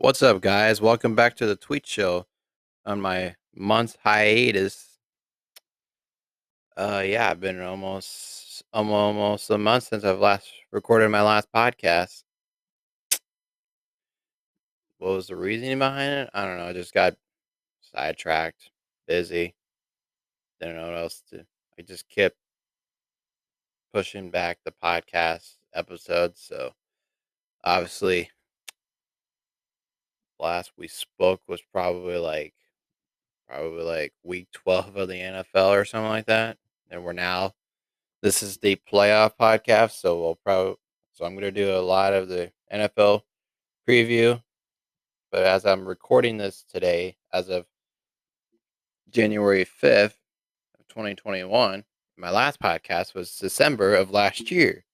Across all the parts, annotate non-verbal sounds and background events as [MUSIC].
What's up, guys? Welcome back to the Tweet Show on my month hiatus. Uh, yeah, I've been almost almost a month since I've last recorded my last podcast. What was the reasoning behind it? I don't know. I just got sidetracked, busy. Didn't know what else to. I just kept pushing back the podcast episodes. So obviously, last we spoke was probably like probably like week 12 of the NFL or something like that. And we're now this is the playoff podcast, so we'll probably so I'm going to do a lot of the NFL preview. But as I'm recording this today as of January 5th of 2021, my last podcast was December of last year.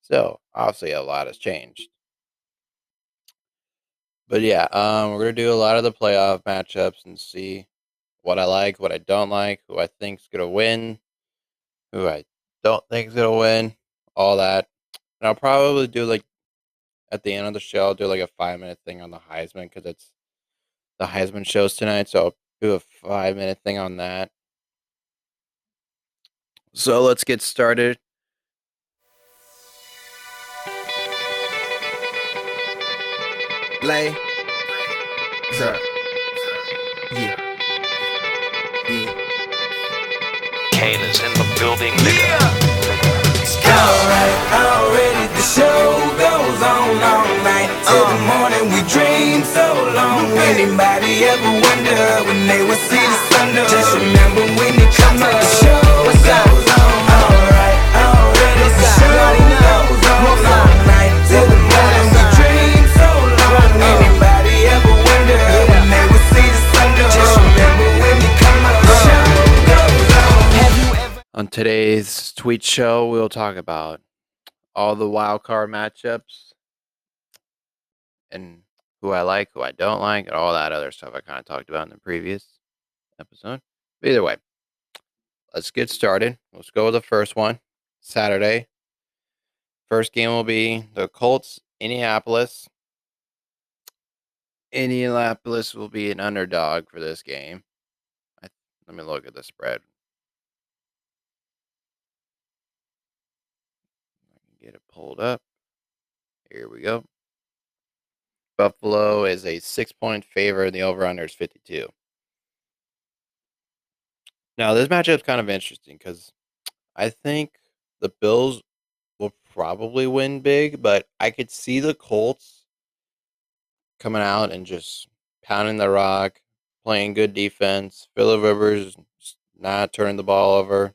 So, obviously a lot has changed. But yeah, um, we're gonna do a lot of the playoff matchups and see what I like, what I don't like, who I think's gonna win, who I don't think's gonna win, all that. And I'll probably do like at the end of the show, I'll do like a five minute thing on the Heisman because it's the Heisman shows tonight. So I'll do a five minute thing on that. So let's get started. Lay. Sir. Yeah. Yeah. Kane is in the building, nigga. Alright, already the show goes on all night till the uh. morning. We dream so long. Anybody ever wonder when they will see the sun? up? Just remember when it comes up, the show goes today's tweet show, we'll talk about all the wild card matchups and who I like, who I don't like, and all that other stuff I kind of talked about in the previous episode. But either way, let's get started. Let's go with the first one. Saturday. First game will be the Colts, Indianapolis. Indianapolis will be an underdog for this game. I, let me look at the spread. Pulled up. Here we go. Buffalo is a six point favorite. The over under is 52. Now, this matchup's kind of interesting because I think the Bills will probably win big, but I could see the Colts coming out and just pounding the rock, playing good defense. Philip Rivers not turning the ball over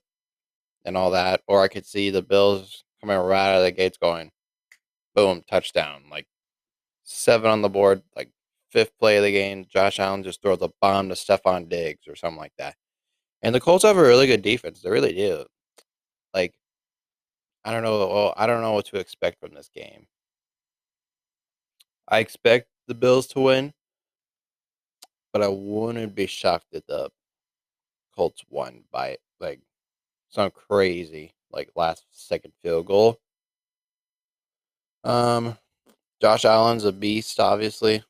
and all that. Or I could see the Bills coming right out of the gates going, boom, touchdown. Like seven on the board, like fifth play of the game. Josh Allen just throws a bomb to Stefon Diggs or something like that. And the Colts have a really good defense. They really do. Like, I don't know. Well, I don't know what to expect from this game. I expect the Bills to win, but I wouldn't be shocked if the Colts won by like some crazy, like last second field goal. Um, Josh Allen's a beast, obviously.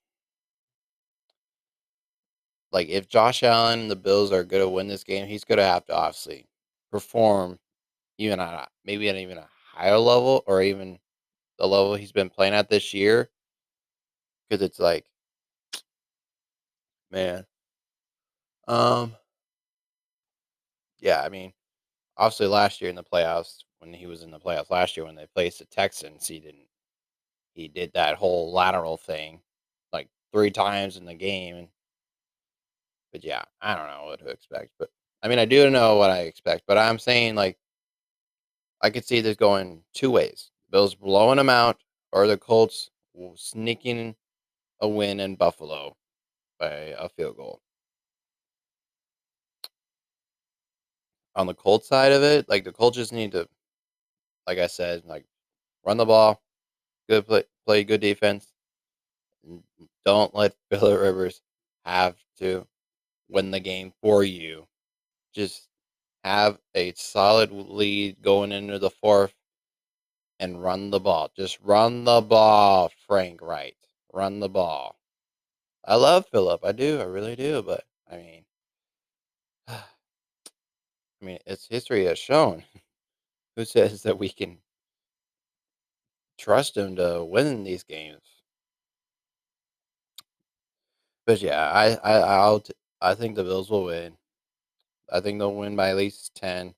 Like if Josh Allen and the Bills are going to win this game, he's going to have to obviously perform even at maybe at even a higher level or even the level he's been playing at this year. Because it's like, man, um, yeah. I mean, obviously last year in the playoffs when he was in the playoffs last year when they placed the Texans, he didn't. He did that whole lateral thing like three times in the game. But yeah, I don't know what to expect. But I mean, I do know what I expect. But I'm saying like I could see this going two ways: Bills blowing them out, or the Colts sneaking a win in Buffalo by a field goal. On the Colts side of it, like the Colts just need to, like I said, like run the ball, good play, play good defense. Don't let [LAUGHS] Philip Rivers have to win the game for you. Just have a solid lead going into the fourth and run the ball. Just run the ball, Frank Reich. Run the ball. I love Philip. I do. I really do. But I mean, mean, it's history has shown. [LAUGHS] Who says that we can trust him to win these games? But yeah, I I I'll t- I think the Bills will win. I think they'll win by at least ten.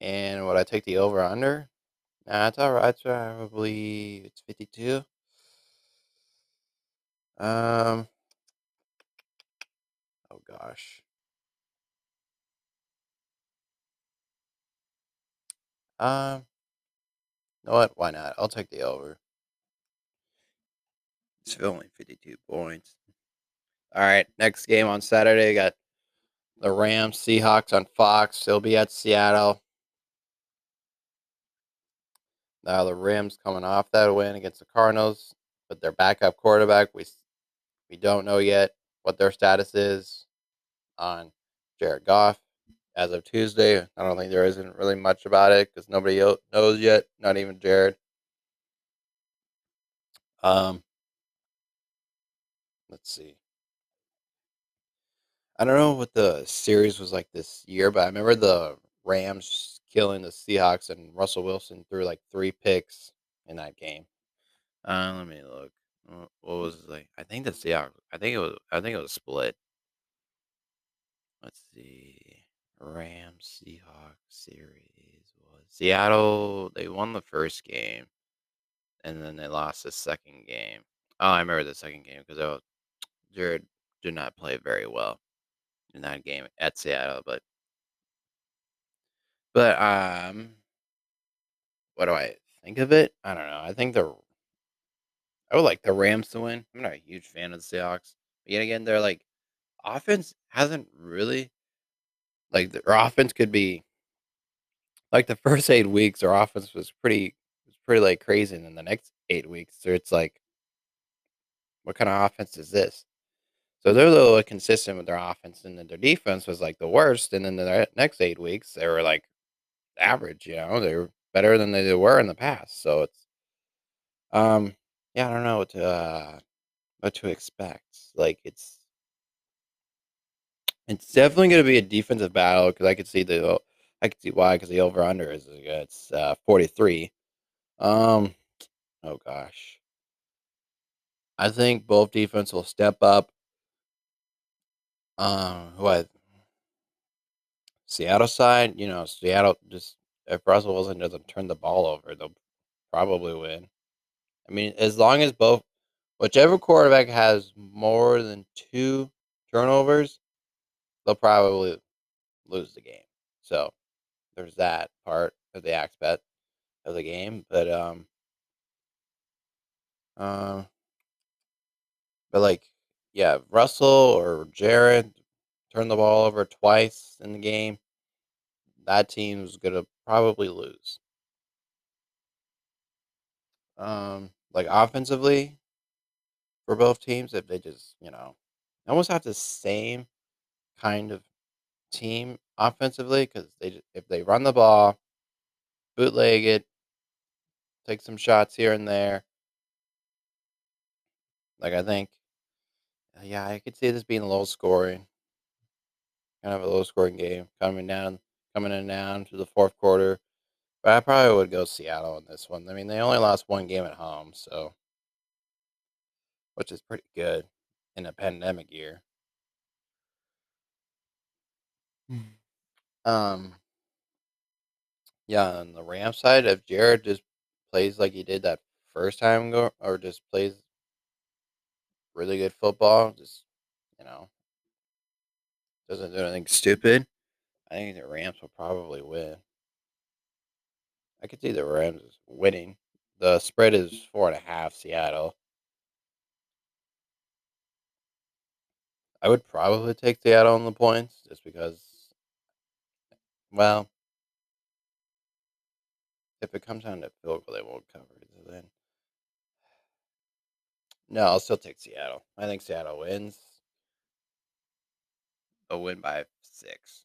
And would I take the over under? Nah, it's all right. It's probably it's fifty two. Um. Oh gosh. Um. You know what? Why not? I'll take the over. It's only fifty two points. All right. Next game on Saturday. Got the Rams Seahawks on Fox. They'll be at Seattle. Now the Rams coming off that win against the Cardinals, but their backup quarterback we we don't know yet what their status is on Jared Goff as of Tuesday. I don't think there isn't really much about it because nobody knows yet, not even Jared. Um, let's see. I don't know what the series was like this year, but I remember the Rams killing the Seahawks and Russell Wilson threw like three picks in that game. Uh, let me look. What was it like? I think the Seahawks. I think it was. I think it was split. Let's see. Rams Seahawks series was Seattle. They won the first game, and then they lost the second game. Oh, I remember the second game because Jared did not play very well in that game at Seattle. But but um, what do I think of it? I don't know. I think the I would like the Rams to win. I'm not a huge fan of the Seahawks. But yet again, they're like offense hasn't really like their offense could be like the first eight weeks. Their offense was pretty was pretty like crazy, and then the next eight weeks, so it's like, what kind of offense is this? So they're a little consistent with their offense, and then their defense was like the worst. And then the next eight weeks, they were like average. You know, they were better than they were in the past. So it's um yeah, I don't know what to uh, what to expect. Like it's it's definitely going to be a defensive battle because I could see the I could see why because the over under is it's uh, forty three. Um, oh gosh, I think both defense will step up. Um, what Seattle side, you know, Seattle just if Russell Wilson doesn't turn the ball over, they'll probably win. I mean, as long as both whichever quarterback has more than two turnovers, they'll probably lose the game. So there's that part of the aspect of the game. But um um but like yeah, Russell or Jared turn the ball over twice in the game, that team's gonna probably lose. Um like offensively for both teams, if they just, you know, almost have the same kind of team offensively because they if they run the ball, bootleg it, take some shots here and there. Like I think, uh, yeah, I could see this being a low scoring, kind of a low scoring game coming down, coming in down to the fourth quarter. But I probably would go Seattle in this one. I mean, they only lost one game at home, so which is pretty good in a pandemic year. Um, yeah, on the Ram side, if Jared just plays like he did that first time go or just plays really good football, just you know, doesn't do anything stupid, I think the Rams will probably win. I could see the Rams winning. The spread is four and a half Seattle. I would probably take Seattle on the points just because well, if it comes down to field goal, they won't cover it. So then no, I'll still take Seattle. I think Seattle wins. They'll win by six.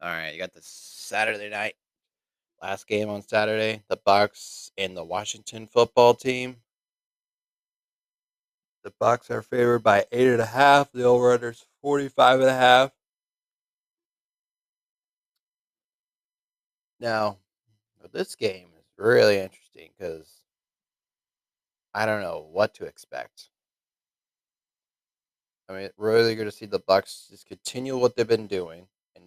All right, you got the Saturday night last game on Saturday. The Bucks and the Washington football team. The Bucks are favored by eight and a half. The over under is 45 and a half. Now, this game is really interesting because I don't know what to expect. I mean, really going to see the Bucks just continue what they've been doing and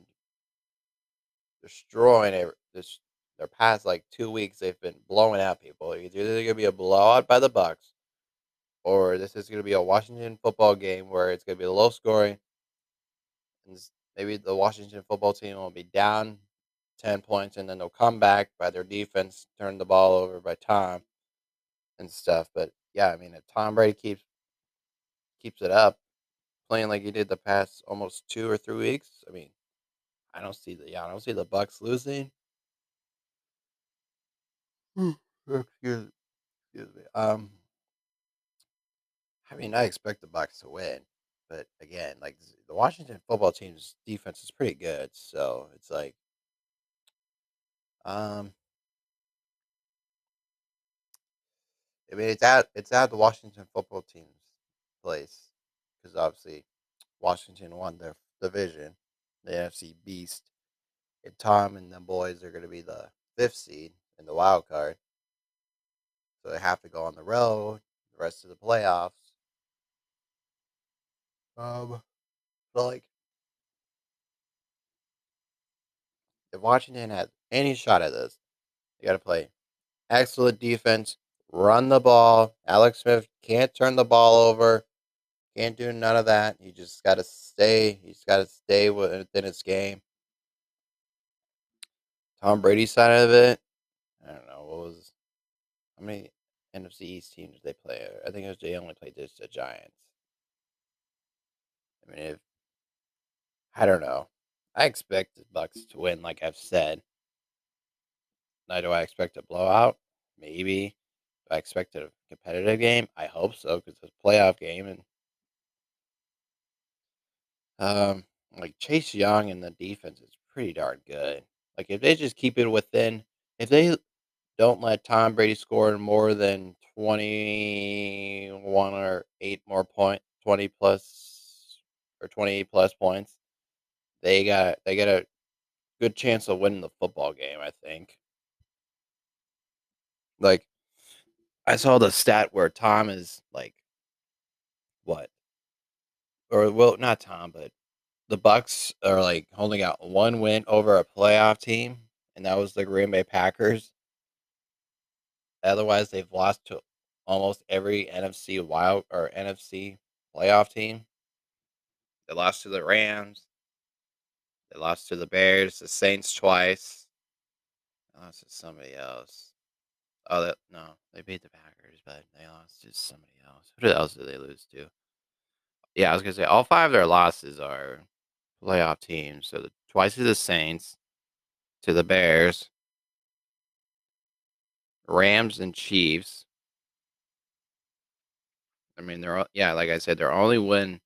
destroying it. This their past like two weeks, they've been blowing out people. Either either going to be a blowout by the Bucks, or this is going to be a Washington football game where it's going to be low scoring. And maybe the Washington football team will be down ten points, and then they'll come back by their defense, turn the ball over by Tom and stuff. But yeah, I mean, if Tom Brady keeps keeps it up, playing like he did the past almost two or three weeks, I mean, I don't see the yeah, I don't see the Bucks losing. excuse, excuse me. Um, I mean, I expect the Bucks to win, but again, like the Washington football team's defense is pretty good, so it's like, um, I mean, it's at it's at the Washington football team's place because obviously Washington won their division, the NFC Beast, and Tom and the boys are going to be the fifth seed in the wild card, so they have to go on the road the rest of the playoffs. Um, so like, [LAUGHS] if Washington any shot at this, you got to play excellent defense, run the ball. Alex Smith can't turn the ball over, can't do none of that. He just got to stay. He's got to stay within his game. Tom Brady side of it, I don't know what was how many NFC East teams did they play? I think it was they only played just the Giants. I mean, if I don't know, I expect the Bucks to win, like I've said. Now, do I expect a blowout? Maybe. Do I expect a competitive game? I hope so because it's a playoff game, and um, like Chase Young and the defense is pretty darn good. Like if they just keep it within, if they don't let Tom Brady score more than twenty one or eight more point, twenty plus or twenty eight plus points, they got they got a good chance of winning the football game. I think. Like, I saw the stat where Tom is like, what? Or well, not Tom, but the Bucks are like holding out one win over a playoff team, and that was the Green Bay Packers. Otherwise, they've lost to almost every NFC wild or NFC playoff team. They lost to the Rams. They lost to the Bears, the Saints twice. They lost to somebody else. Oh, that no, they beat the Packers, but they lost to somebody else. Who else did they lose to? Yeah, I was gonna say all five of their losses are playoff teams. So the, twice to the Saints, to the Bears, Rams, and Chiefs. I mean, they're all, yeah, like I said, their only win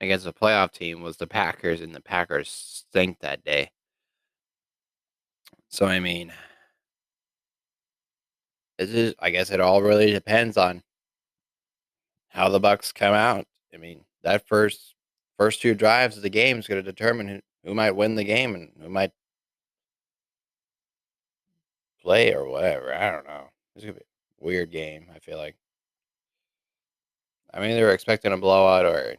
against a playoff team was the Packers, and the Packers stink that day. So I mean, it is. I guess it all really depends on how the Bucks come out. I mean, that first first two drives of the game is going to determine who, who might win the game and who might play or whatever. I don't know. It's gonna be a weird game. I feel like. I mean, they were expecting a blowout or,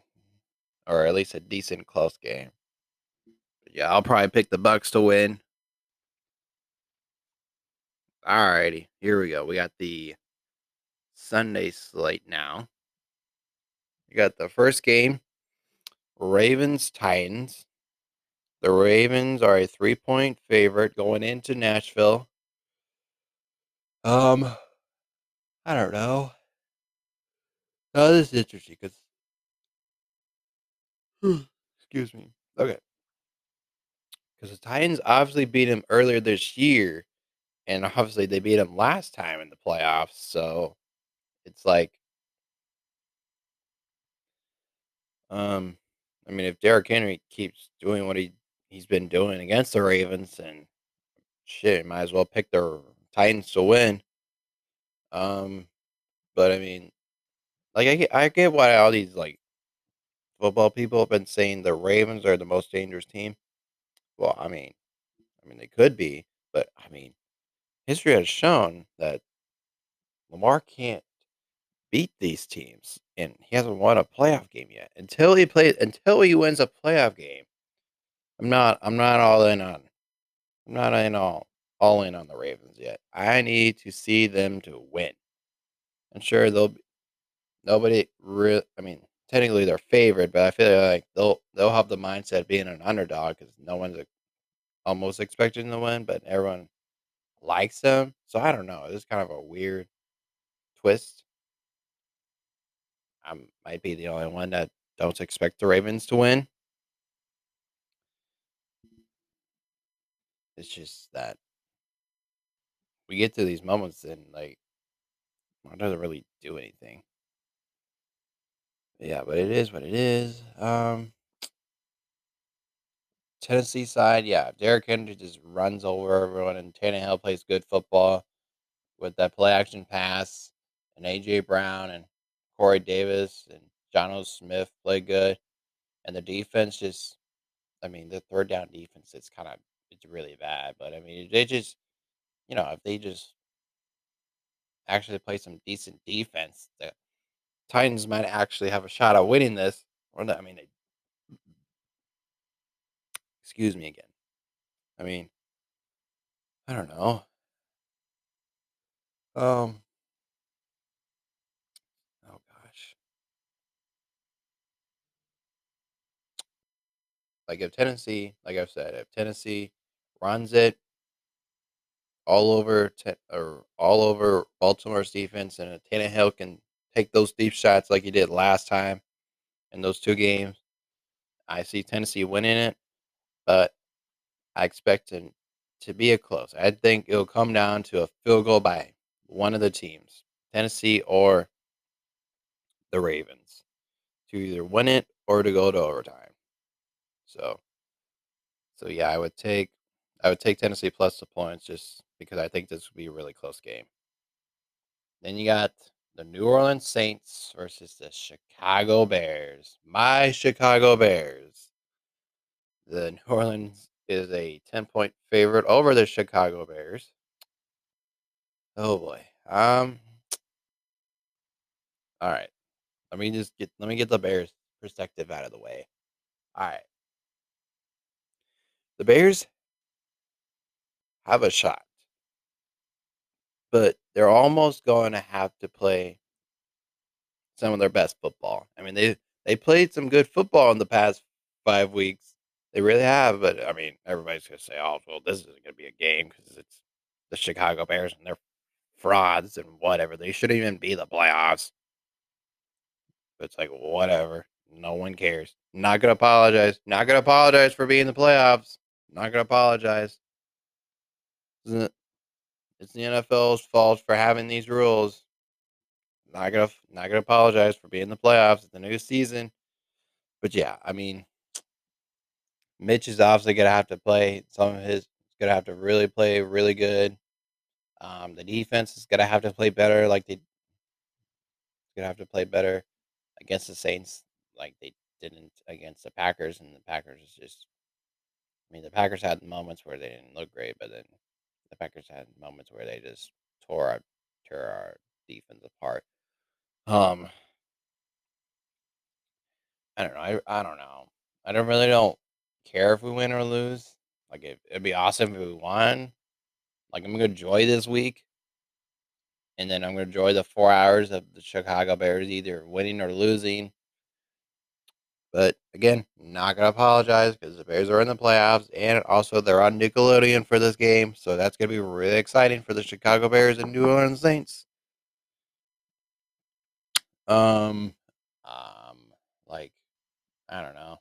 or at least a decent close game. But yeah, I'll probably pick the Bucks to win. Alrighty, here we go. We got the Sunday slate now. You got the first game, Ravens Titans. The Ravens are a three point favorite going into Nashville. Um, I don't know. Oh, this is interesting because. [SIGHS] Excuse me. Okay. Because the Titans obviously beat him earlier this year, and obviously they beat him last time in the playoffs. So it's like, um, I mean, if Derrick Henry keeps doing what he he's been doing against the Ravens, and shit, might as well pick the Titans to win. Um, but I mean, like I get, I get why all these like football people have been saying the Ravens are the most dangerous team. Well, I mean, I mean they could be, but I mean, history has shown that Lamar can't beat these teams, and he hasn't won a playoff game yet. Until he plays, until he wins a playoff game, I'm not, I'm not all in on, I'm not in all, all in on the Ravens yet. I need to see them to win. And sure, they'll, be, nobody real. I mean, technically they're favored, but I feel like they'll they'll have the mindset of being an underdog because no one's almost expecting to win, but everyone likes them. So I don't know. It's kind of a weird twist. I might be the only one that don't expect the Ravens to win. It's just that we get to these moments and like it doesn't really do anything. Yeah, but it is what it is. Um Tennessee side, yeah, Derrick Henry just runs over everyone, and Tannehill plays good football with that play action pass, and AJ Brown and Corey Davis and Jonnu Smith play good, and the defense just, I mean, the third down defense is kind of it's really bad, but I mean, they just, you know, if they just actually play some decent defense, the Titans might actually have a shot at winning this. Or not, I mean, they excuse me again. I mean, I don't know. Um, oh gosh. Like if Tennessee, like I've said, if Tennessee runs it all over te- or all over Baltimore's defense, and if Tannehill can take those deep shots like he did last time in those two games, I see Tennessee winning it. But I expect to be a close. I think it'll come down to a field goal by one of the teams, Tennessee or the Ravens, to either win it or to go to overtime. So, so yeah, I would take I would take Tennessee plus the points just because I think this would be a really close game. Then you got the New Orleans Saints versus the Chicago Bears. My Chicago Bears. The New Orleans is a 10 point favorite over the Chicago Bears. Oh boy. Um all right. Let me just get let me get the Bears perspective out of the way. All right. The Bears have a shot. But they're almost going to have to play some of their best football. I mean, they they played some good football in the past 5 weeks. They really have, but I mean, everybody's going to say, "Oh, well, this isn't going to be a game because it's the Chicago Bears and they're frauds and whatever. They shouldn't even be the playoffs." But it's like whatever. No one cares. Not gonna apologize. Not gonna apologize for being in the playoffs. Not gonna apologize. It's the NFL's fault for having these rules. Not gonna not gonna apologize for being in the playoffs. It's the new season. But yeah, I mean, Mitch is obviously gonna have to play. Some of his is gonna have to really play really good. Um, the defense is gonna have to play better. Like they gonna have to play better against the Saints, like they didn't against the Packers. And the Packers is just, I mean, the Packers had moments where they didn't look great, but then the Packers had moments where they just tore our tore our defense apart. Um, I don't know. I I don't know. I don't really don't care if we win or lose. Like it, it'd be awesome if we won. Like I'm gonna enjoy this week, and then I'm gonna enjoy the four hours of the Chicago Bears either winning or losing. But again, not gonna apologize because the Bears are in the playoffs, and also they're on Nickelodeon for this game, so that's gonna be really exciting for the Chicago Bears and New Orleans Saints. Um, um, like I don't know.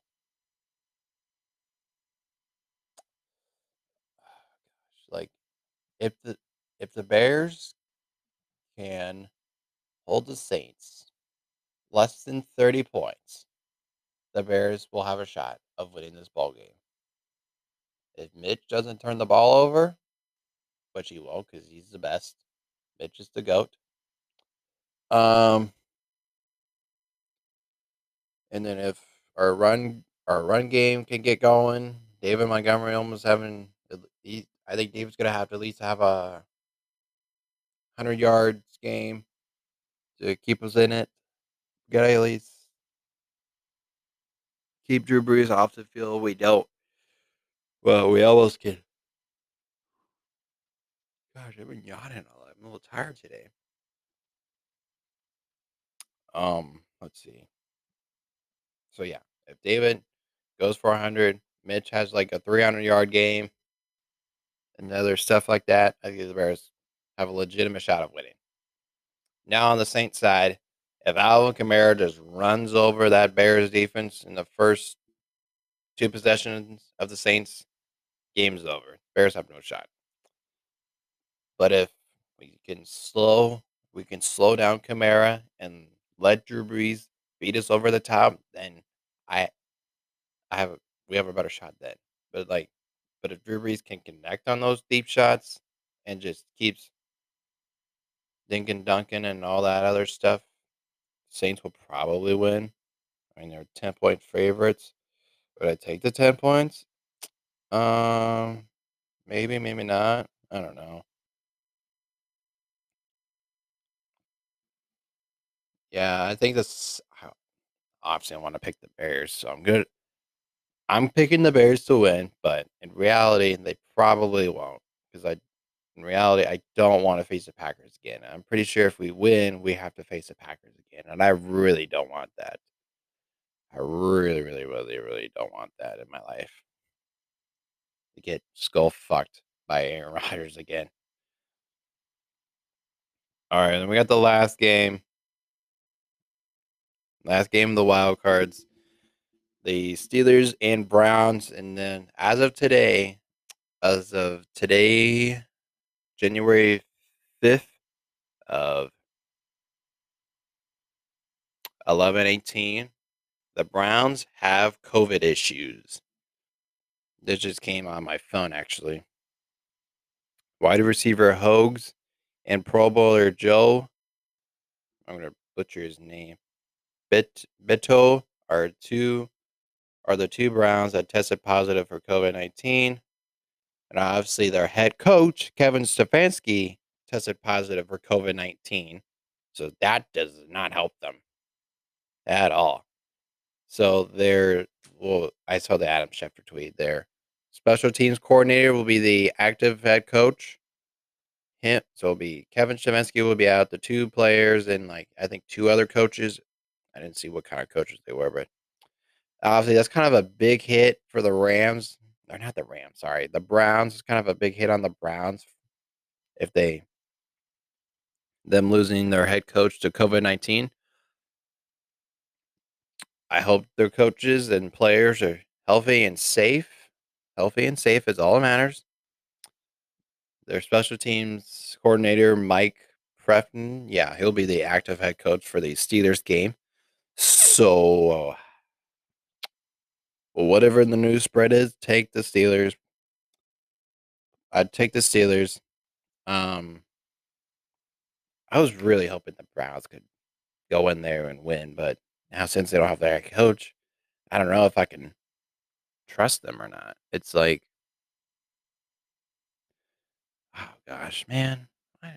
Gosh, like if the if the Bears can hold the Saints less than thirty points, the Bears will have a shot of winning this ball game. If Mitch doesn't turn the ball over, which he won't because he's the best, Mitch is the goat. Um, And then if our run our run game can get going, David Montgomery almost having he, I think David's gonna have to at least have a hundred yards game to keep us in it. Gotta at least keep Drew Brees off the field. We don't. Well, we almost can. Gosh, I've been yawning a lot. I'm a little tired today. Um, let's see. So yeah, if David goes for 100, Mitch has like a 300 yard game, and other stuff like that, I think the Bears have a legitimate shot of winning. Now on the Saints side, if Alvin Kamara just runs over that Bears defense in the first two possessions of the Saints, game's over. Bears have no shot. But if we can slow, we can slow down Kamara and let Drew Brees beat us over the top, then I, I have we have a better shot then. But like, but if Drew Brees can connect on those deep shots and just keeps Dinkin Duncan and all that other stuff, Saints will probably win. I mean, they're 10 point favorites. Would I take the 10 points? Um, maybe, maybe not. I don't know. Yeah, I think this. Obviously, I want to pick the Bears, so I'm good. I'm picking the Bears to win, but in reality, they probably won't because I, in reality, I don't want to face the Packers again. I'm pretty sure if we win, we have to face the Packers again, and I really don't want that. I really, really, really, really don't want that in my life. To get skull fucked by Aaron [LAUGHS] Rodgers again. All right, then we got the last game. Last game of the wild cards. The Steelers and Browns, and then as of today, as of today, January fifth of eleven eighteen, the Browns have COVID issues. This just came on my phone actually. Wide receiver Hodge and Pro Bowler Joe. I'm gonna butcher his name. Bet Beto are two are the two Browns that tested positive for COVID nineteen. And obviously their head coach, Kevin Stefanski, tested positive for COVID nineteen. So that does not help them at all. So they're well, I saw the Adam Schefter tweet there. Special teams coordinator will be the active head coach. Him, so it'll be Kevin Stefanski will be out. The two players and like I think two other coaches. I didn't see what kind of coaches they were, but obviously that's kind of a big hit for the Rams. Or not the Rams, sorry, the Browns is kind of a big hit on the Browns if they them losing their head coach to COVID nineteen. I hope their coaches and players are healthy and safe. Healthy and safe is all that matters. Their special teams coordinator, Mike Priefer, yeah, he'll be the active head coach for the Steelers game. So, whatever the news spread is, take the Steelers. I'd take the Steelers. Um, I was really hoping the Browns could go in there and win, but now since they don't have their coach, I don't know if I can trust them or not. It's like, oh gosh, man, why,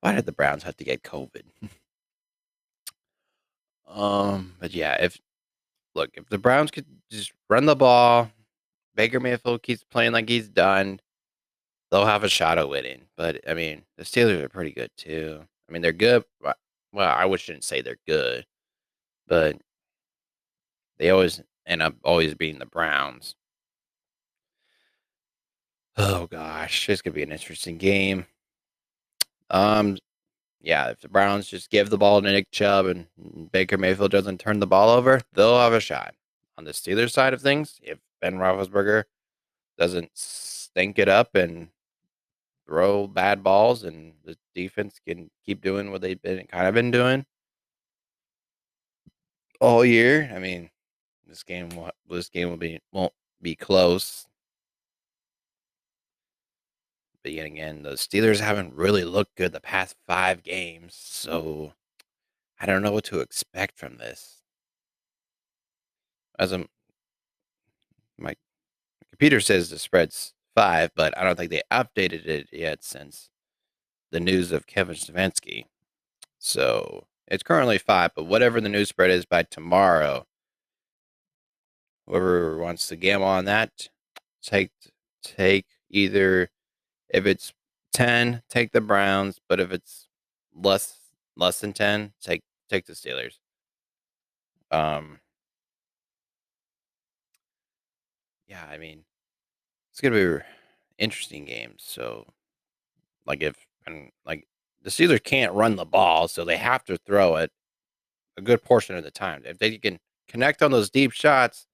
why did the Browns have to get COVID? [LAUGHS] um, but yeah, if look, if the Browns could just run the ball, Baker Mayfield keeps playing like he's done, they'll have a shot at winning. But I mean, the Steelers are pretty good too. I mean, they're good. Well, I shouldn't say they're good, but they always end up always being the Browns. Oh gosh, this could be an interesting game. Um, yeah, if the Browns just give the ball to Nick Chubb and Baker Mayfield doesn't turn the ball over, they'll have a shot. On the Steelers side of things, if Ben Roethlisberger doesn't stink it up and throw bad balls and the defense can keep doing what they've been kind of been doing all year. I mean, this game this game will be won't be close. But yet again, the Steelers haven't really looked good the past five games, so I don't know what to expect from this. As I'm, my computer says the spread's five, but I don't think they updated it yet since the news of Kevin Stefanski. So it's currently five, but whatever the news spread is by tomorrow, whoever wants to gamble on that, take take either if it's ten, take the Browns, but if it's less less than ten, take take the Steelers. Um, yeah, I mean, it's gonna be interesting games. So, like if and like the Steelers can't run the ball, so they have to throw it a good portion of the time. If they can connect on those deep shots,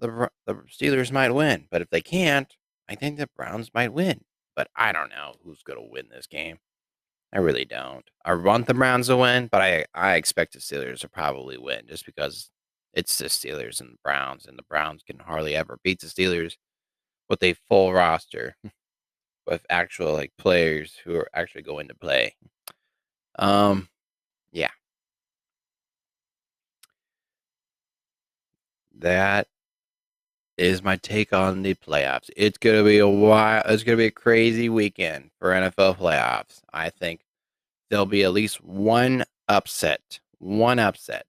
the the Steelers might win. But if they can't, I think the Browns might win. But I don't know who's gonna win this game. I really don't. I want the Browns to win, but I I expect the Steelers to probably win just because it's the Steelers and the Browns, and the Browns can hardly ever beat the Steelers with a full roster [LAUGHS] with actual like players who are actually going to play. Um, yeah. That is my take on the playoffs. It's gonna be a wild. It's gonna be a crazy weekend for NFL playoffs. I think there'll be at least one upset, one upset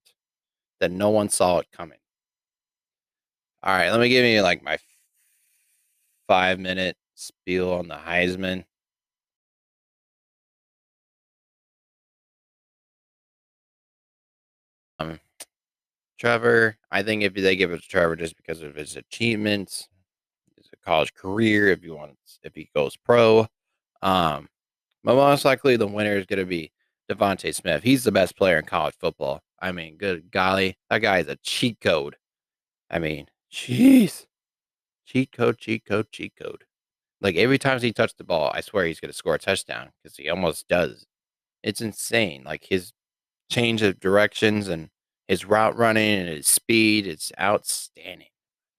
that no one saw it coming. All right, let me give you like my five minute spiel on the Heisman. Trevor, I think if they give it to Trevor just because of his achievements, his college career, if he wants, if he goes pro, um, but most likely the winner is going to be DeVonta Smith. He's the best player in college football. I mean, good golly, that guy is a cheat code. I mean, jeez, cheat code, cheat code, cheat code. Like every time he touched the ball, I swear he's going to score a touchdown because he almost does. It's insane. Like his change of directions and his route running and his speed, it's outstanding.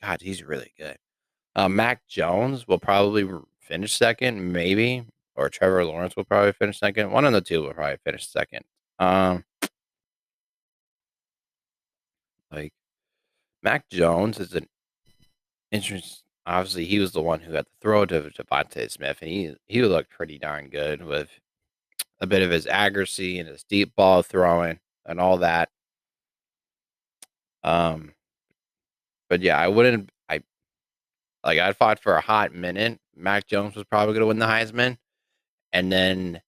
God, he's really good. Uh, Mac Jones will probably finish second, maybe, or Trevor Lawrence will probably finish second. One of the two will probably finish second. Um, like Mac Jones is an interesting obviously he was the one who got the throw to DeVonta Smith, and he he looked pretty darn good with a bit of his accuracy and his deep ball throwing and all that. Um, but yeah, I wouldn't. I like I fought for a hot minute. Mac Jones was probably going to win the Heisman, and then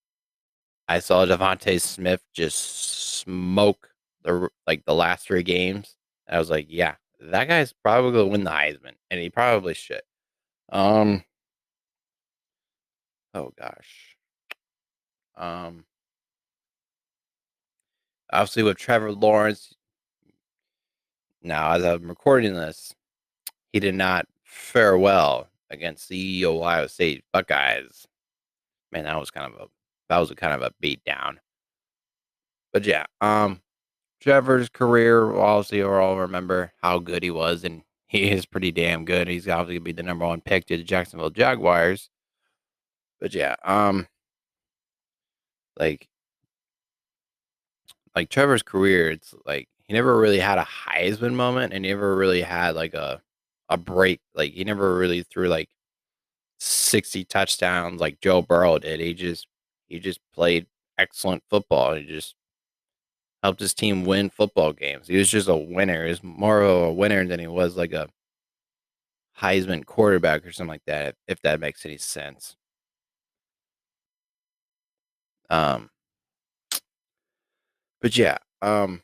I saw DeVonta Smith just smoke the like the last three games. I was like, yeah, that guy's probably going to win the Heisman, and he probably should. Um. Oh gosh. Um. Obviously, with Trevor Lawrence. Now, as I'm recording this, he did not fare well against the Ohio State Buckeyes. Man, that was kind of a that was a kind of a beat down. But yeah, um, Trevor's career, obviously, we'll all remember how good he was, and he is pretty damn good. He's obviously gonna be the number one pick to the Jacksonville Jaguars. But yeah, um, like, like Trevor's career, it's like he never really had a Heisman moment, and he never really had like a a break. Like he never really threw like sixty touchdowns like Joe Burrow did. He just he just played excellent football. He just helped his team win football games. He was just a winner. He was more of a winner than he was like a Heisman quarterback or something like that, if that makes any sense. Um, but yeah, um,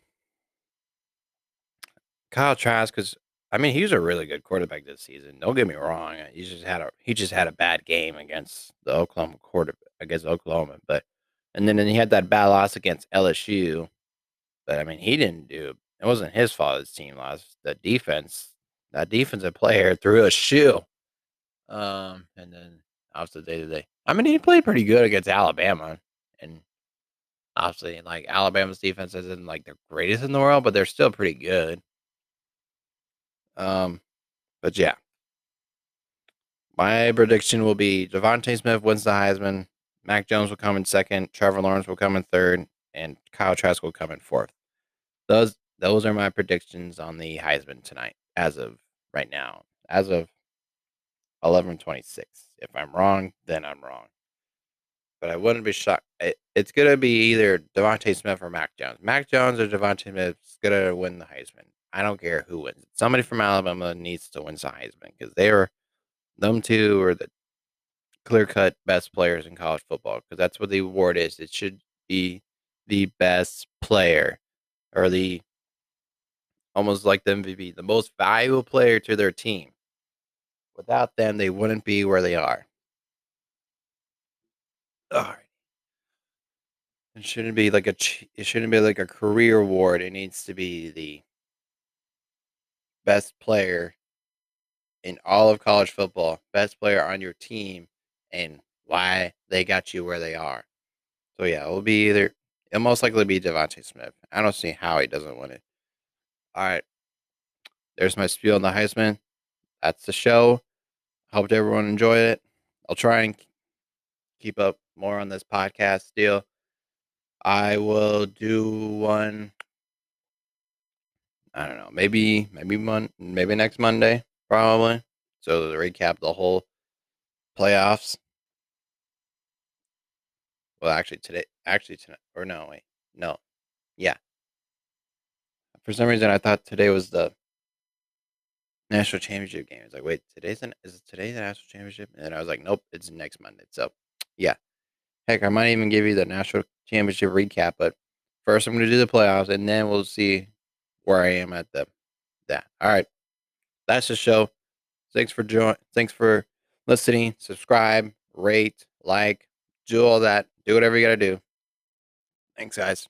Kyle Trask, because I mean, he was a really good quarterback this season. Don't get me wrong. He just had a he just had a bad game against the Oklahoma quarter against Oklahoma, but and then, then he had that bad loss against LSU but I mean, he didn't do it. wasn't his fault. His team lost. The defense, that defensive player threw a shoe. Um, and then obviously day to day. I mean, he played pretty good against Alabama, and obviously, like Alabama's defense isn't like the greatest in the world, but they're still pretty good. Um, but yeah, my prediction will be DeVonta Smith wins the Heisman. Mac Jones will come in second. Trevor Lawrence will come in third. and Kyle Trask will come in fourth. Those those are my predictions on the Heisman tonight, as of right now, as of eleven twenty six. If I'm wrong, then I'm wrong. But I wouldn't be shocked. It, it's gonna be either DeVonta Smith or Mac Jones. Mac Jones or DeVonta Smith's gonna win the Heisman. I don't care who wins. Somebody from Alabama needs to win the Heisman because they are them two are the clear cut best players in college football because that's what the award is. It should be the best player or the almost like the MVP, the most valuable player to their team. Without them, they wouldn't be where they are. All right. It shouldn't be like a it shouldn't be like a career award. It needs to be the best player in all of college football, best player on your team, and why they got you where they are. So yeah, it will be either it'll most likely be DeVonta Smith. I don't see how he doesn't win it. All right. There's my spiel on the Heisman. That's the show. Hope everyone enjoyed it. I'll try and keep up more on this podcast deal. I will do one. I don't know. Maybe maybe mon- maybe next Monday probably. So to recap the whole playoffs. Well, actually today, actually tonight, or no, wait, no, yeah. For some reason, I thought today was the national championship game. It's like, wait, today's an is it today the national championship? And then I was like, nope, it's next Monday. So, yeah. Heck, I might even give you the national championship recap, but first I'm going to do the playoffs, and then we'll see where I am at the that. All right, that's the show. Thanks for join. Thanks for listening. Subscribe, rate, like, do all that. Do whatever you got to do. Thanks, guys.